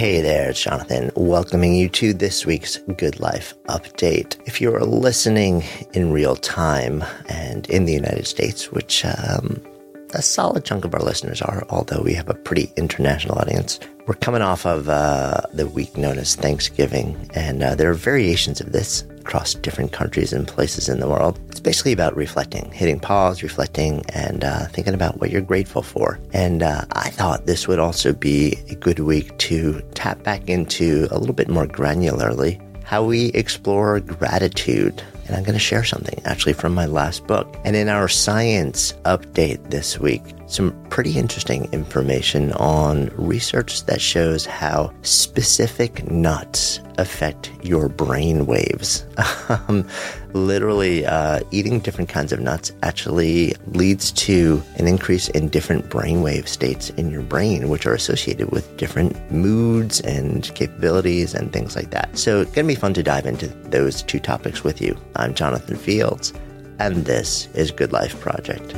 Hey there, it's Jonathan, welcoming you to this week's Good Life Update. If you're listening in real time and in the United States, which um, a solid chunk of our listeners are, although we have a pretty international audience, we're coming off of uh, the week known as Thanksgiving, and uh, there are variations of this across different countries and places in the world. It's basically about reflecting, hitting pause, reflecting, and uh, thinking about what you're grateful for. And uh, I thought this would also be a good week to tap back into a little bit more granularly how we explore gratitude. And I'm going to share something actually from my last book. And in our science update this week, some pretty interesting information on research that shows how specific nuts affect your brain waves. um, literally, uh, eating different kinds of nuts actually leads to an increase in different brainwave states in your brain, which are associated with different moods and capabilities and things like that. So it's going to be fun to dive into those two topics with you. I'm Jonathan Fields, and this is Good Life Project.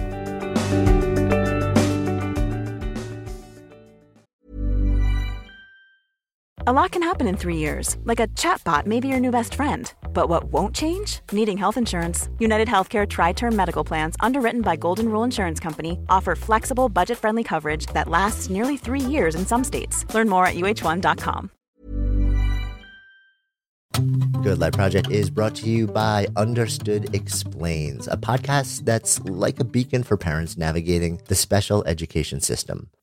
A lot can happen in three years, like a chatbot may be your new best friend. But what won't change? Needing health insurance. United Healthcare Tri Term Medical Plans, underwritten by Golden Rule Insurance Company, offer flexible, budget friendly coverage that lasts nearly three years in some states. Learn more at uh1.com. Good Life Project is brought to you by Understood Explains, a podcast that's like a beacon for parents navigating the special education system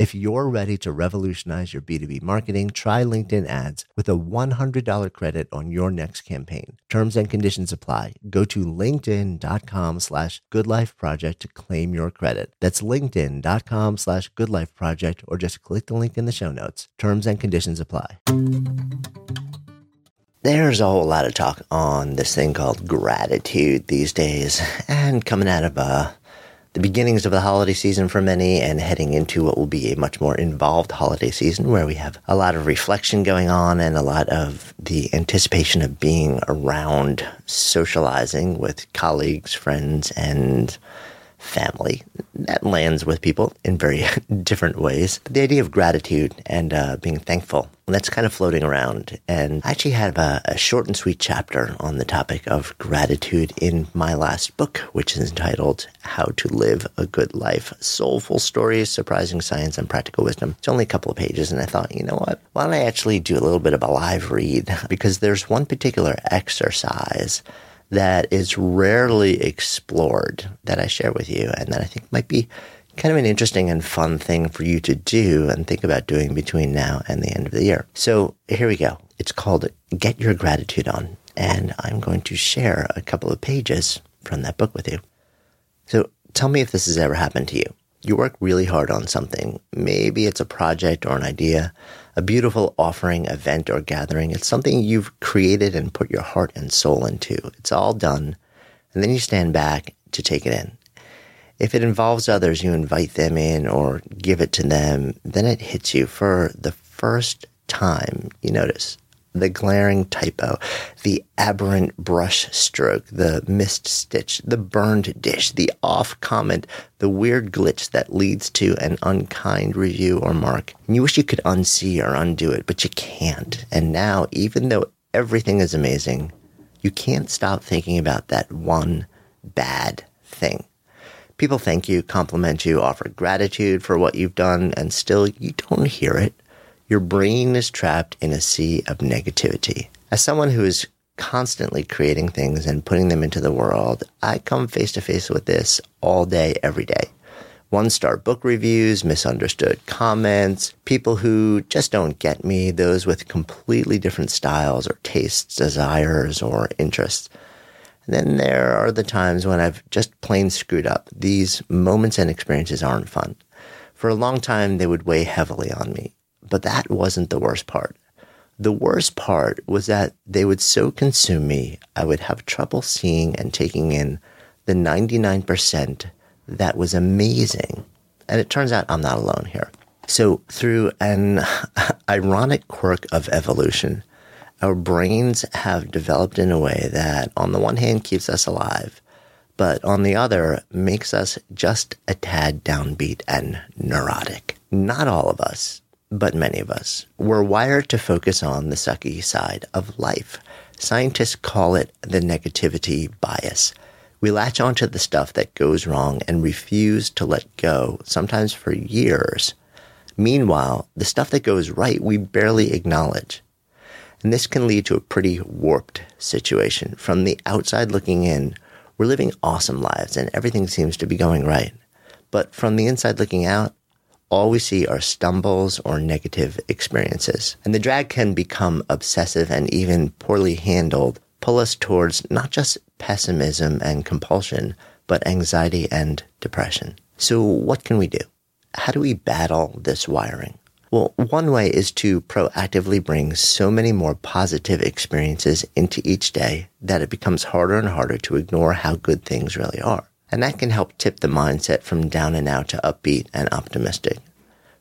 If you're ready to revolutionize your B2B marketing, try LinkedIn ads with a $100 credit on your next campaign. Terms and conditions apply. Go to linkedin.com slash goodlifeproject to claim your credit. That's linkedin.com slash goodlifeproject or just click the link in the show notes. Terms and conditions apply. There's a whole lot of talk on this thing called gratitude these days and coming out of uh, the beginnings of the holiday season for many and heading into what will be a much more involved holiday season where we have a lot of reflection going on and a lot of the anticipation of being around socializing with colleagues, friends, and family. That lands with people in very different ways. But the idea of gratitude and uh, being thankful, that's kind of floating around. And I actually have a, a short and sweet chapter on the topic of gratitude in my last book, which is entitled How to Live a Good Life Soulful Stories, Surprising Science, and Practical Wisdom. It's only a couple of pages. And I thought, you know what? Why don't I actually do a little bit of a live read? Because there's one particular exercise that is rarely explored that I share with you and that I think might be kind of an interesting and fun thing for you to do and think about doing between now and the end of the year. So here we go. It's called Get Your Gratitude On. And I'm going to share a couple of pages from that book with you. So tell me if this has ever happened to you. You work really hard on something. Maybe it's a project or an idea, a beautiful offering, event, or gathering. It's something you've created and put your heart and soul into. It's all done. And then you stand back to take it in. If it involves others, you invite them in or give it to them, then it hits you for the first time. You notice the glaring typo, the aberrant brush stroke, the missed stitch, the burned dish, the off comment, the weird glitch that leads to an unkind review or mark. And you wish you could unsee or undo it, but you can't. And now, even though everything is amazing, you can't stop thinking about that one bad thing. People thank you, compliment you, offer gratitude for what you've done, and still you don't hear it your brain is trapped in a sea of negativity. As someone who is constantly creating things and putting them into the world, I come face to face with this all day, every day. One star book reviews, misunderstood comments, people who just don't get me, those with completely different styles or tastes, desires, or interests. And then there are the times when I've just plain screwed up. These moments and experiences aren't fun. For a long time, they would weigh heavily on me. But that wasn't the worst part. The worst part was that they would so consume me, I would have trouble seeing and taking in the 99% that was amazing. And it turns out I'm not alone here. So, through an ironic quirk of evolution, our brains have developed in a way that, on the one hand, keeps us alive, but on the other, makes us just a tad downbeat and neurotic. Not all of us, but many of us, were wired to focus on the sucky side of life. Scientists call it the negativity bias. We latch onto the stuff that goes wrong and refuse to let go, sometimes for years. Meanwhile, the stuff that goes right, we barely acknowledge. And this can lead to a pretty warped situation. From the outside looking in, we're living awesome lives and everything seems to be going right. But from the inside looking out, all we see are stumbles or negative experiences. And the drag can become obsessive and even poorly handled, pull us towards not just pessimism and compulsion, but anxiety and depression. So what can we do? How do we battle this wiring? Well, one way is to proactively bring so many more positive experiences into each day that it becomes harder and harder to ignore how good things really are. And that can help tip the mindset from down and out to upbeat and optimistic.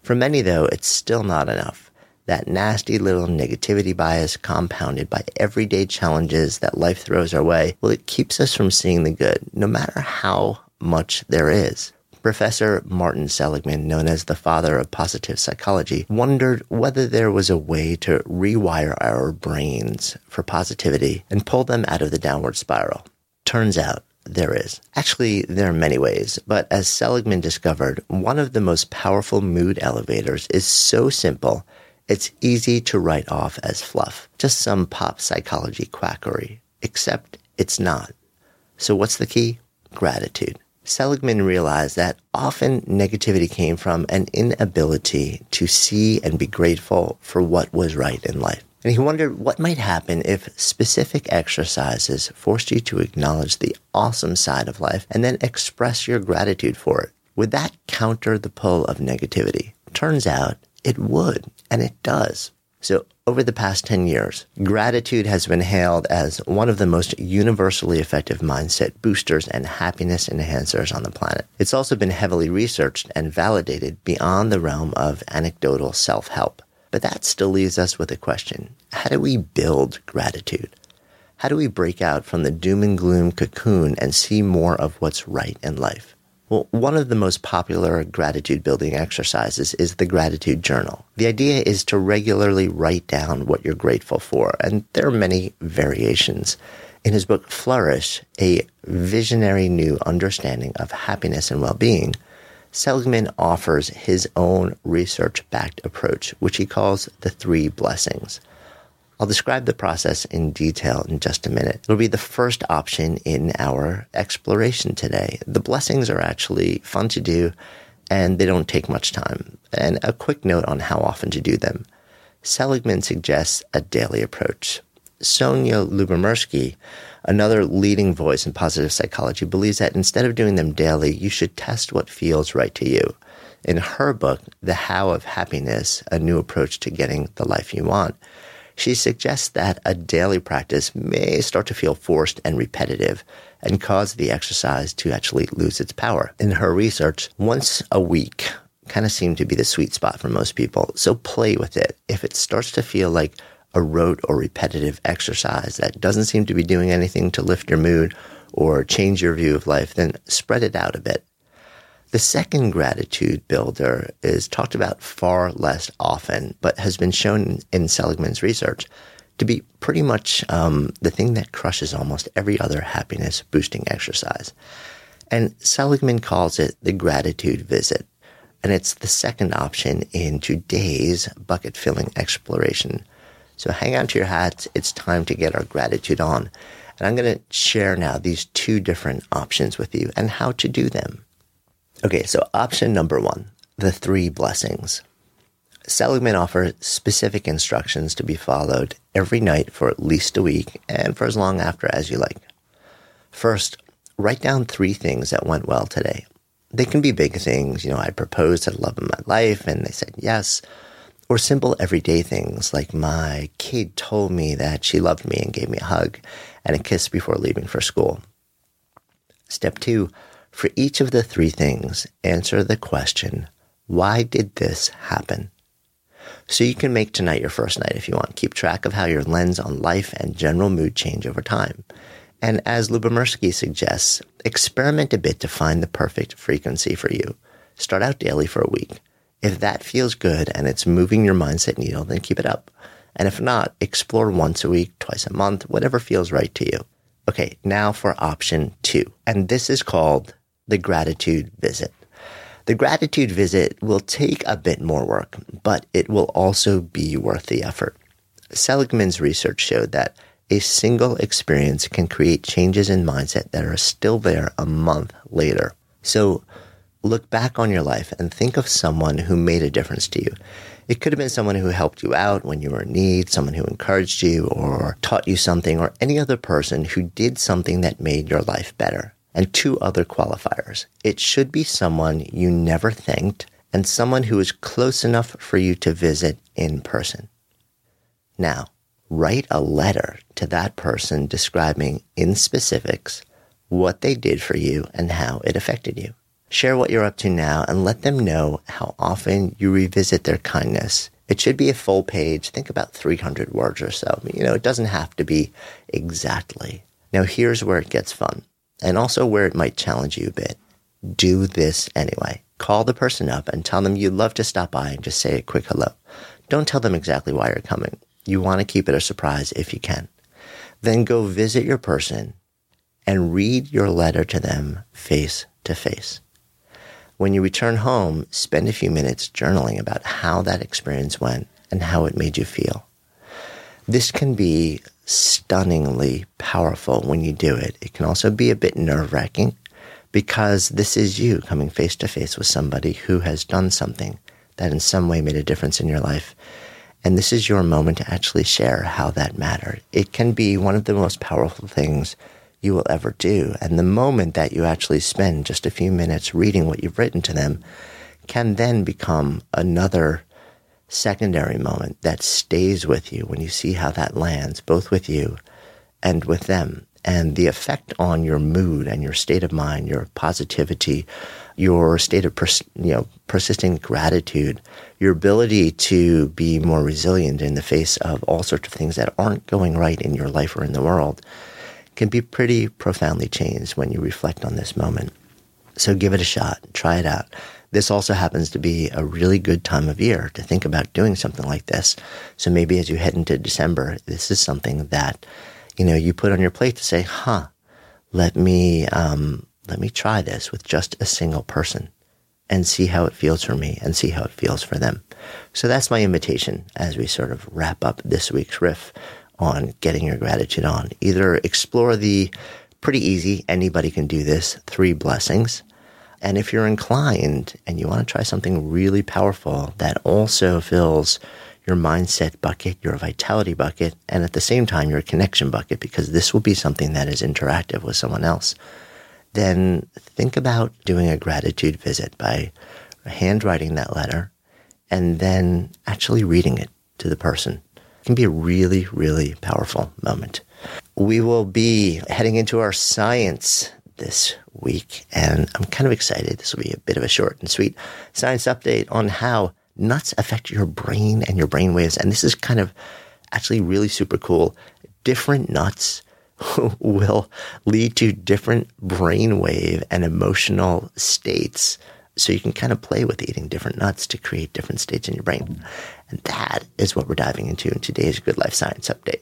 For many, though, it's still not enough. That nasty little negativity bias compounded by everyday challenges that life throws our way, well, it keeps us from seeing the good, no matter how much there is. Professor Martin Seligman, known as the father of positive psychology, wondered whether there was a way to rewire our brains for positivity and pull them out of the downward spiral. Turns out there is. Actually, there are many ways, but as Seligman discovered, one of the most powerful mood elevators is so simple, it's easy to write off as fluff, just some pop psychology quackery. Except it's not. So what's the key? Gratitude. Seligman realized that often negativity came from an inability to see and be grateful for what was right in life. And he wondered what might happen if specific exercises forced you to acknowledge the awesome side of life and then express your gratitude for it. Would that counter the pull of negativity? Turns out it would, and it does. So over the past 10 years, gratitude has been hailed as one of the most universally effective mindset boosters and happiness enhancers on the planet. It's also been heavily researched and validated beyond the realm of anecdotal self-help. But that still leaves us with a question. How do we build gratitude? How do we break out from the doom and gloom cocoon and see more of what's right in life? Well, one of the most popular gratitude building exercises is the gratitude journal. The idea is to regularly write down what you're grateful for, and there are many variations. In his book Flourish, A Visionary New Understanding of Happiness and Well-Being, Seligman offers his own research backed approach, which he calls the three blessings. I'll describe the process in detail in just a minute. It'll be the first option in our exploration today. The blessings are actually fun to do and they don't take much time. And a quick note on how often to do them. Seligman suggests a daily approach. Sonja Lyubomirsky, another leading voice in positive psychology, believes that instead of doing them daily, you should test what feels right to you. In her book, The How of Happiness, a new approach to getting the life you want, she suggests that a daily practice may start to feel forced and repetitive and cause the exercise to actually lose its power. In her research, once a week kind of seemed to be the sweet spot for most people. So play with it. If it starts to feel like a rote or repetitive exercise that doesn't seem to be doing anything to lift your mood or change your view of life, then spread it out a bit. The second gratitude builder is talked about far less often, but has been shown in Seligman's research to be pretty much um, the thing that crushes almost every other happiness boosting exercise. And Seligman calls it the gratitude visit. And it's the second option in today's bucket filling exploration. So hang on to your hats. It's time to get our gratitude on. And I'm going to share now these two different options with you and how to do them. Okay, so option number one, the three blessings. Seligman offers specific instructions to be followed every night for at least a week and for as long after as you like. First, write down three things that went well today. They can be big things, you know, I proposed to the love of my life and they said yes, or simple everyday things like my kid told me that she loved me and gave me a hug and a kiss before leaving for school. Step two, for each of the three things, answer the question, why did this happen? So you can make tonight your first night if you want. Keep track of how your lens on life and general mood change over time. And as Lyubomirsky suggests, experiment a bit to find the perfect frequency for you. Start out daily for a week. If that feels good and it's moving your mindset needle, then keep it up. And if not, explore once a week, twice a month, whatever feels right to you. Okay, now for option two. And this is called the gratitude visit. The gratitude visit will take a bit more work, but it will also be worth the effort. Seligman's research showed that a single experience can create changes in mindset that are still there a month later. So look back on your life and think of someone who made a difference to you. It could have been someone who helped you out when you were in need, someone who encouraged you or taught you something, or any other person who did something that made your life better and two other qualifiers. It should be someone you never thanked and someone who is close enough for you to visit in person. Now, write a letter to that person describing in specifics what they did for you and how it affected you. Share what you're up to now and let them know how often you revisit their kindness. It should be a full page. Think about 300 words or so. You know, it doesn't have to be exactly. Now, here's where it gets fun and also where it might challenge you a bit. Do this anyway. Call the person up and tell them you'd love to stop by and just say a quick hello. Don't tell them exactly why you're coming. You want to keep it a surprise if you can. Then go visit your person and read your letter to them face to face. When you return home, spend a few minutes journaling about how that experience went and how it made you feel. This can be stunningly powerful when you do it. It can also be a bit nerve wracking because this is you coming face to face with somebody who has done something that in some way made a difference in your life. And this is your moment to actually share how that mattered. It can be one of the most powerful things you will ever do. And the moment that you actually spend just a few minutes reading what you've written to them can then become another secondary moment that stays with you when you see how that lands, both with you and with them. And the effect on your mood and your state of mind, your positivity, your state of pers- you know persisting gratitude, your ability to be more resilient in the face of all sorts of things that aren't going right in your life or in the world, can be pretty profoundly changed when you reflect on this moment. So give it a shot, try it out. This also happens to be a really good time of year to think about doing something like this. So maybe as you head into December, this is something that, you know, you put on your plate to say, huh, let me, um, let me try this with just a single person and see how it feels for me and see how it feels for them. So that's my invitation as we sort of wrap up this week's riff on getting your gratitude on. Either explore the pretty easy, anybody can do this, three blessings and if you're inclined and you want to try something really powerful that also fills your mindset bucket, your vitality bucket, and at the same time, your connection bucket, because this will be something that is interactive with someone else, then think about doing a gratitude visit by handwriting that letter and then actually reading it to the person. Can be a really, really powerful moment. We will be heading into our science this week, and I'm kind of excited. This will be a bit of a short and sweet science update on how nuts affect your brain and your brain waves. And this is kind of actually really super cool. Different nuts will lead to different brainwave and emotional states. So you can kind of play with eating different nuts to create different states in your brain. And that is what we're diving into in today's Good Life Science Update.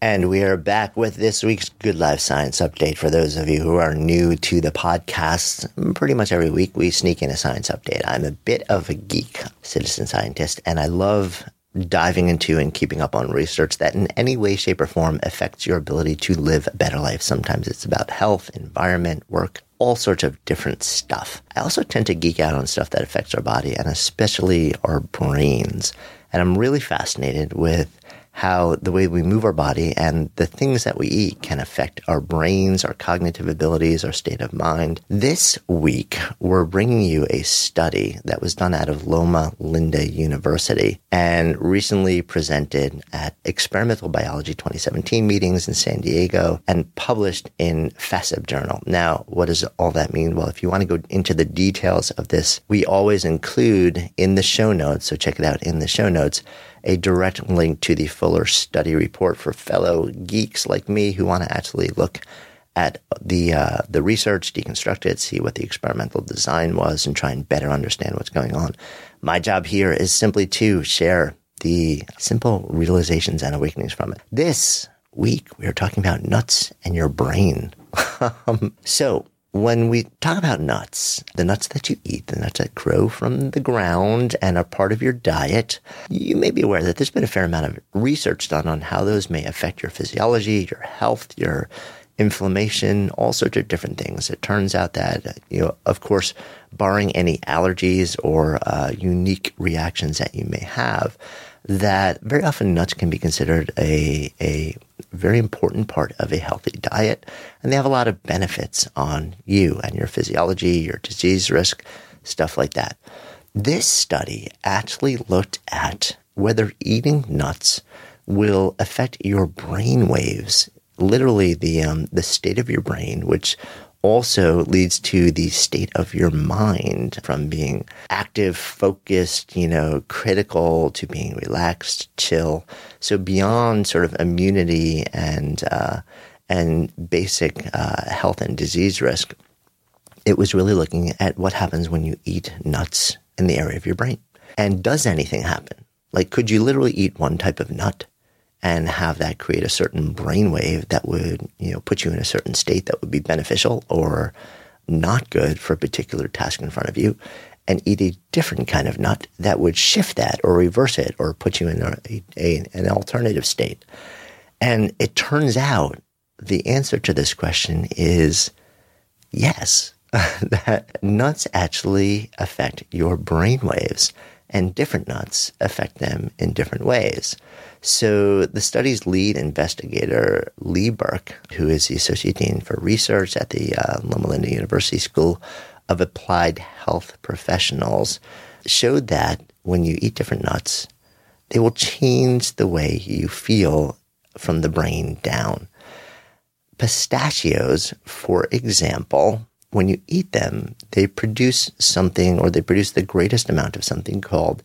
And we are back with this week's Good Life Science Update. For those of you who are new to the podcast, pretty much every week we sneak in a science update. I'm a bit of a geek, citizen scientist, and I love diving into and keeping up on research that in any way, shape, or form affects your ability to live a better life. Sometimes it's about health, environment, work, all sorts of different stuff. I also tend to geek out on stuff that affects our body and especially our brains. And I'm really fascinated with how the way we move our body and the things that we eat can affect our brains, our cognitive abilities, our state of mind. This week, we're bringing you a study that was done out of Loma Linda University and recently presented at Experimental Biology 2017 meetings in San Diego and published in FASEB Journal. Now, what does all that mean? Well, if you want to go into the details of this, we always include in the show notes, so check it out in the show notes, a direct link to the fuller study report for fellow geeks like me who want to actually look at the uh, the research, deconstruct it, see what the experimental design was, and try and better understand what's going on. My job here is simply to share the simple realizations and awakenings from it. This week we are talking about nuts and your brain. Um, so when we talk about nuts, the nuts that you eat, the nuts that grow from the ground and are part of your diet, you may be aware that there's been a fair amount of research done on how those may affect your physiology, your health, your inflammation, all sorts of different things. It turns out that, you know, of course, barring any allergies or uh, unique reactions that you may have, that very often nuts can be considered a, a very important part of a healthy diet. And they have a lot of benefits on you and your physiology, your disease risk, stuff like that. This study actually looked at whether eating nuts will affect your brain waves, literally the, um, the state of your brain, which also leads to the state of your mind from being active, focused, you know, critical to being relaxed, chill. So beyond sort of immunity and, uh, and basic uh, health and disease risk, it was really looking at what happens when you eat nuts in the area of your brain. And does anything happen? Like, could you literally eat one type of nut and have that create a certain brainwave that would, you know, put you in a certain state that would be beneficial or not good for a particular task in front of you, and eat a different kind of nut that would shift that or reverse it or put you in a, a, an alternative state. And it turns out the answer to this question is yes, that nuts actually affect your brain waves and different nuts affect them in different ways. So the study's lead investigator, Lee Berk, who is the Associate Dean for Research at the uh, Loma Linda University School of Applied Health Professionals, showed that when you eat different nuts, they will change the way you feel from the brain down. Pistachios, for example, when you eat them, they produce something or they produce the greatest amount of something called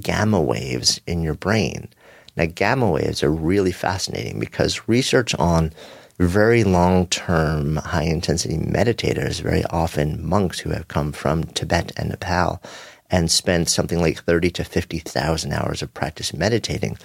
gamma waves in your brain. Now, gamma waves are really fascinating because research on very long term, high intensity meditators, very often monks who have come from Tibet and Nepal and spent something like 30 to 50,000 hours of practice meditating,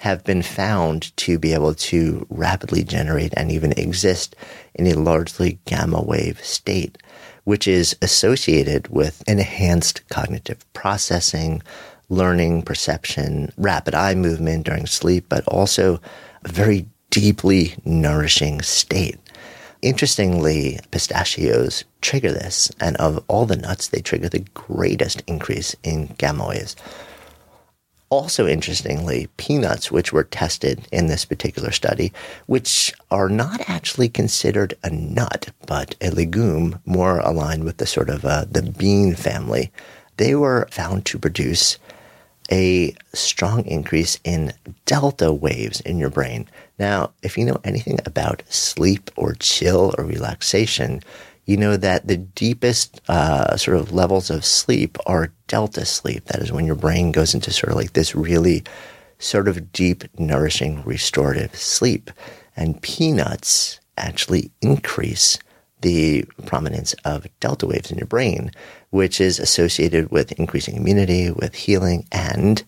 have been found to be able to rapidly generate and even exist in a largely gamma wave state, which is associated with enhanced cognitive processing, learning, perception, rapid eye movement during sleep, but also a very deeply nourishing state. Interestingly, pistachios trigger this, and of all the nuts, they trigger the greatest increase in gamma waves. Also, interestingly, peanuts, which were tested in this particular study, which are not actually considered a nut, but a legume more aligned with the sort of uh, the bean family, they were found to produce a strong increase in delta waves in your brain. Now, if you know anything about sleep or chill or relaxation, you know that the deepest uh, sort of levels of sleep are delta sleep. That is when your brain goes into sort of like this really sort of deep, nourishing, restorative sleep. And peanuts actually increase the prominence of delta waves in your brain, which is associated with increasing immunity, with healing, and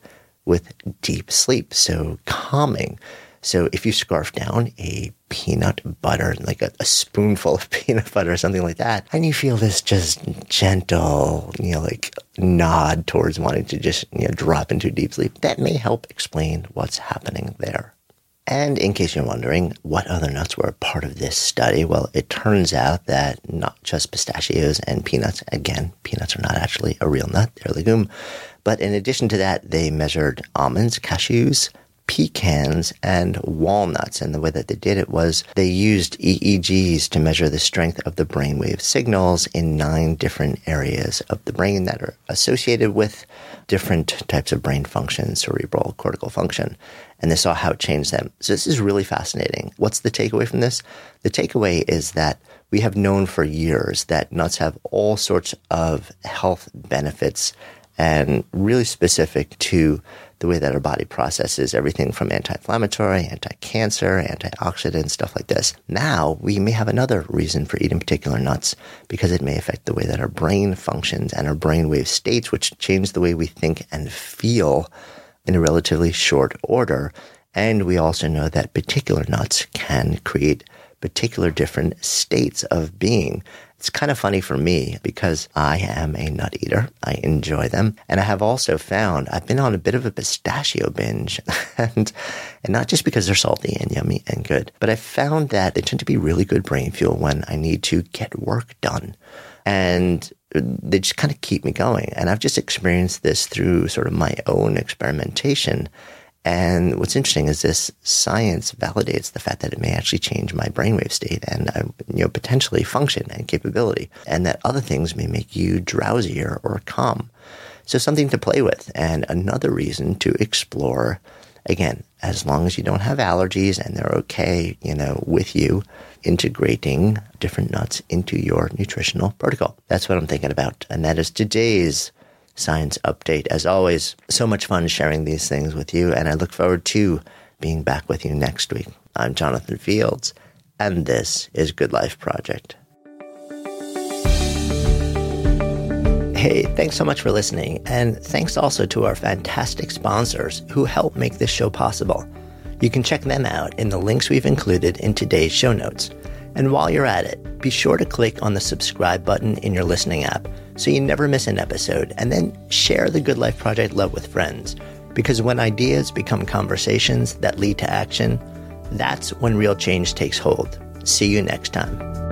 with deep sleep. So calming. So if you scarf down a peanut butter, like a, a, spoonful of peanut butter or something like that, and you feel this just gentle, you know, like nod towards wanting to just, you know, drop into deep sleep, that may help explain what's happening there. And in case you're wondering what other nuts were part of this study, well, it turns out that not just pistachios and peanuts, again, peanuts are not actually a real nut, they're a legume. But in addition to that, they measured almonds, cashews, pecans and walnuts. And the way that they did it was they used EEGs to measure the strength of the brainwave signals in nine different areas of the brain that are associated with different types of brain function, cerebral cortical function. And they saw how it changed them. So this is really fascinating. What's the takeaway from this? The takeaway is that we have known for years that nuts have all sorts of health benefits and really specific to the way that our body processes everything from anti-inflammatory, anti-cancer, antioxidant, stuff like this. Now we may have another reason for eating particular nuts because it may affect the way that our brain functions and our brainwave states, which change the way we think and feel in a relatively short order. And we also know that particular nuts can create particular different states of being. It's kind of funny for me because I am a nut eater. I enjoy them. And I have also found I've been on a bit of a pistachio binge and, and not just because they're salty and yummy and good, but I found that they tend to be really good brain fuel when I need to get work done. And they just kind of keep me going. And I've just experienced this through sort of my own experimentation and what's interesting is this science validates the fact that it may actually change my brainwave state and uh, you know potentially function and capability, and that other things may make you drowsier or calm. So something to play with, and another reason to explore. Again, as long as you don't have allergies and they're okay, you know, with you integrating different nuts into your nutritional protocol. That's what I'm thinking about, and that is today's science update. As always, so much fun sharing these things with you, and I look forward to being back with you next week. I'm Jonathan Fields, and this is Good Life Project. Hey, thanks so much for listening, and thanks also to our fantastic sponsors who help make this show possible. You can check them out in the links we've included in today's show notes. And while you're at it, be sure to click on the subscribe button in your listening app so you never miss an episode, and then share the Good Life Project love with friends. Because when ideas become conversations that lead to action, that's when real change takes hold. See you next time.